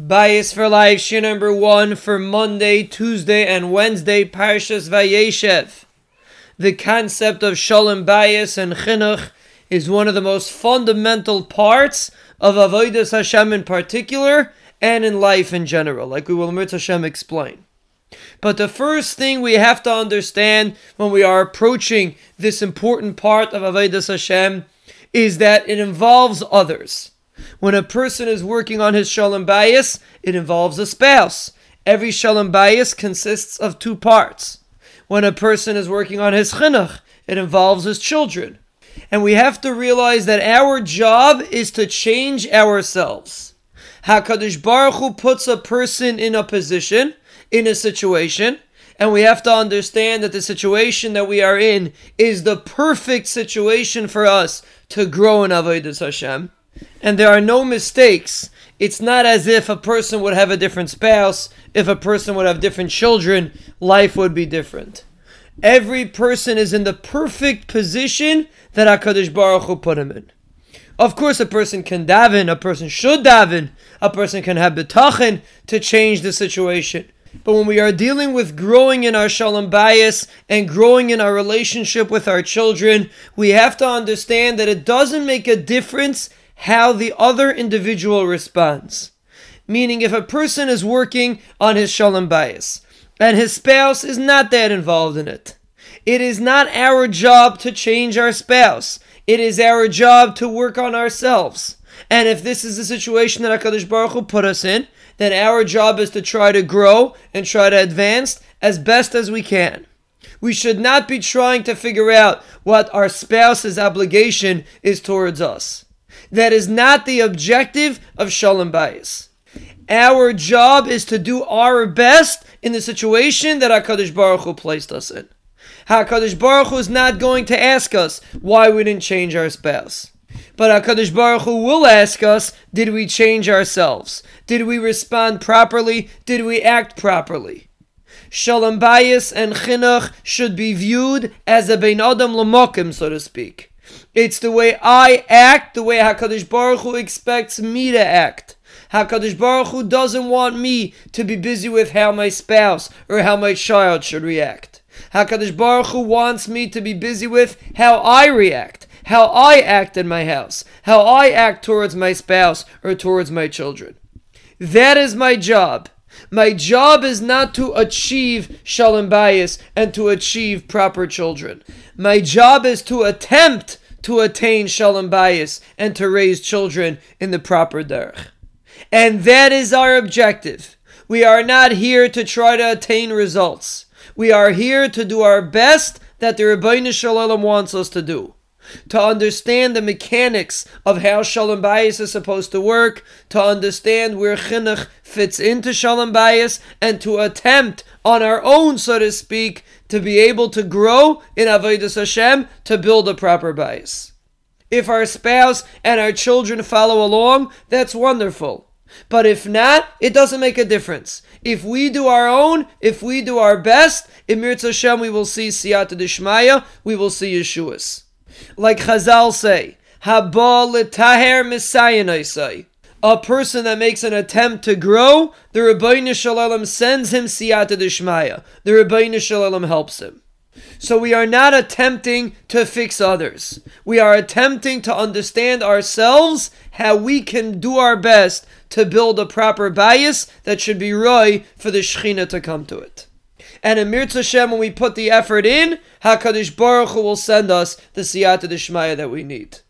Bayis for Life, shiur number one for Monday, Tuesday, and Wednesday, Parshas Vayeshev. The concept of Shalom Bayis and Chinuch is one of the most fundamental parts of Avodas Hashem in particular, and in life in general, like we will Mirz Hashem explain. But the first thing we have to understand when we are approaching this important part of Avodas Hashem is that it involves others. When a person is working on his shalom bayis, it involves a spouse. Every shalom bayis consists of two parts. When a person is working on his chinuch, it involves his children. And we have to realize that our job is to change ourselves. HaKadosh Baruch Hu puts a person in a position, in a situation, and we have to understand that the situation that we are in is the perfect situation for us to grow in Avodas Hashem and there are no mistakes. It's not as if a person would have a different spouse, if a person would have different children, life would be different. Every person is in the perfect position that HaKadosh Baruch Hu put him in. Of course, a person can daven, a person should daven, a person can have bitachon to change the situation. But when we are dealing with growing in our shalom bayis and growing in our relationship with our children, we have to understand that it doesn't make a difference how the other individual responds. Meaning, if a person is working on his shalom bayis and his spouse is not that involved in it, it is not our job to change our spouse. It is our job to work on ourselves. And if this is the situation that HaKadosh Baruch Hu put us in, then our job is to try to grow and try to advance as best as we can. We should not be trying to figure out what our spouse's obligation is towards us. That is not the objective of Shalom Bayis. Our job is to do our best in the situation that HaKadosh Baruch Hu placed us in. HaKadosh Baruch Hu is not going to ask us why we didn't change our spouse. But HaKadosh Baruch Hu will ask us, did we change ourselves? Did we respond properly? Did we act properly? Shalom Bayis and Chinuch should be viewed as a Bein Adam LaMakom, so to speak. It's the way I act, the way HaKadosh Baruch Hu expects me to act. HaKadosh Baruch Hu doesn't want me to be busy with how my spouse or how my child should react. HaKadosh Baruch Hu wants me to be busy with how I react, how I act in my house, how I act towards my spouse or towards my children. That is my job. My job is not to achieve shalom bayis and to achieve proper children. My job is to attempt to attain shalom bayis and to raise children in the proper derech. And that is our objective. We are not here to try to attain results. We are here to do our best that the Ribbono Shel Olam wants us to do. To understand the mechanics of how Shalom Bayis is supposed to work, to understand where Chinuch fits into Shalom Bayis, and to attempt on our own, so to speak, to be able to grow in Avodas Hashem to build a proper bayis. If our spouse and our children follow along, that's wonderful. But if not, it doesn't make a difference. If we do our own, if we do our best, in Mirz Hashem we will see Siyata Dishmaya, we will see Yeshuas. Like Chazal say, Haba misayanai say, a person that makes an attempt to grow, the Ribbono Shel Olam sends him siyata dishmaya. The Ribbono Shel Olam helps him. So we are not attempting to fix others. We are attempting to understand ourselves how we can do our best to build a proper bayis that should be ra'ui for the Shechina to come to it. And in Mirz Hashem, when we put the effort in, HaKadosh Baruch Hu will send us the siyata dishmaya that we need.